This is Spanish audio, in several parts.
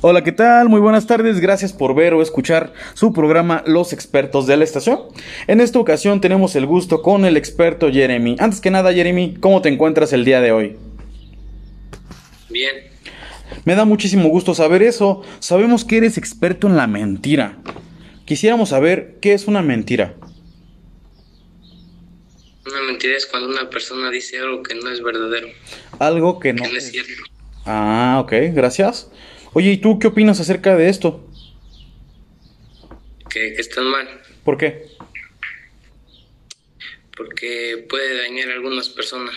Hola, ¿qué tal? Muy buenas tardes, gracias por ver o escuchar su programa Los expertos de la estación. En esta ocasión tenemos el gusto con el experto Jeremy. Antes que nada, Jeremy, ¿cómo te encuentras el día de hoy? Bien. Me da muchísimo gusto saber eso. Sabemos que eres experto en la mentira. Quisiéramos saber qué es una mentira. Una mentira es cuando una persona dice algo que no es verdadero, Algo que no... que no es cierto. Ah, ok, gracias. Oye, ¿y tú qué opinas acerca de esto? Que, que están mal, ¿Por qué? porque puede dañar a algunas personas.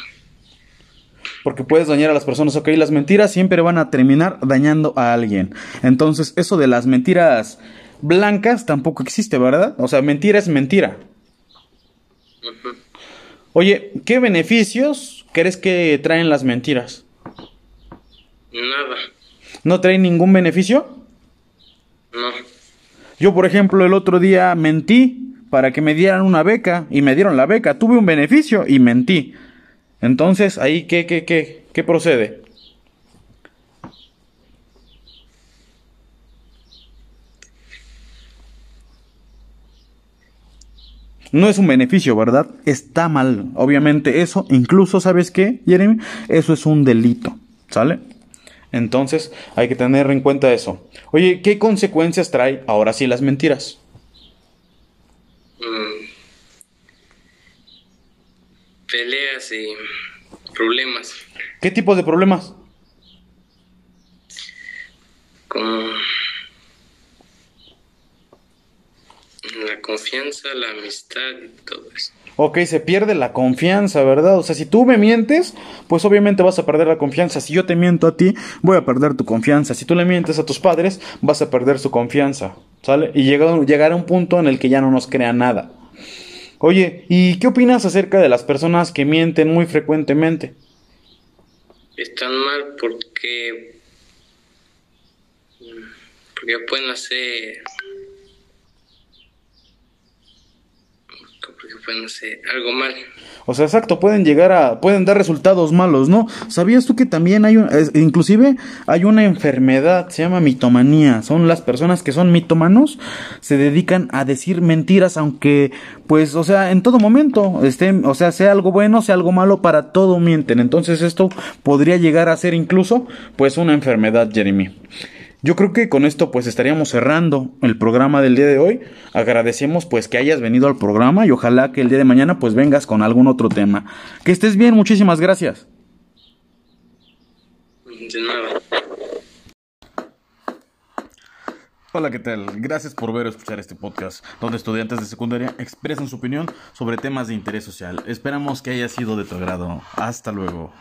Porque puedes dañar a las personas, ok. Las mentiras siempre van a terminar dañando a alguien. Entonces, eso de las mentiras blancas tampoco existe, ¿verdad? O sea, mentira es mentira. Oye, ¿qué beneficios crees que traen las mentiras? Nada, ¿No traen ningún beneficio? no. Yo, por ejemplo, el otro día mentí para que me dieran una beca y me dieron la beca. Tuve un beneficio y mentí. Entonces, ahí, ¿qué, qué, qué, qué procede? No es un beneficio, ¿verdad? Está mal. Obviamente eso, incluso, ¿sabes qué, Jeremy? Eso es un delito, ¿sale? Entonces hay que tener en cuenta eso. Oye, ¿qué consecuencias trae ahora sí las mentiras? Mm. Peleas y problemas, ¿Qué tipos de problemas? como la confianza, la amistad y todo eso. Ok, se pierde la confianza, ¿verdad? O sea, si tú me mientes, pues obviamente vas a perder la confianza. Si yo te miento a ti, voy a perder tu confianza. Si tú le mientes a tus padres, vas a perder su confianza, ¿sale? Y llega, llegará a un punto en el que ya no nos crea nada. Oye, ¿y qué opinas acerca de las personas que mienten muy frecuentemente? Están mal porque porque pueden hacer porque pueden algo. O sea, exacto, pueden llegar a, pueden dar resultados malos, ¿no? ¿Sabías tú que también hay un, inclusive hay una enfermedad, se llama mitomanía, son las personas que son mitomanos, se dedican a decir mentiras, aunque, pues, o sea, en todo momento, estén, o sea, sea algo bueno, sea algo malo, para todo mienten, entonces esto podría llegar a ser incluso, pues, una enfermedad, Jeremy. Yo creo que con esto pues estaríamos cerrando el programa del día de hoy. Agradecemos pues que hayas venido al programa y ojalá que el día de mañana pues vengas con algún otro tema. Que estés bien, muchísimas gracias. De nada. Hola, ¿qué tal? Gracias por ver o escuchar este podcast, donde estudiantes de secundaria expresan su opinión sobre temas de interés social. Esperamos que haya sido de tu agrado. Hasta luego.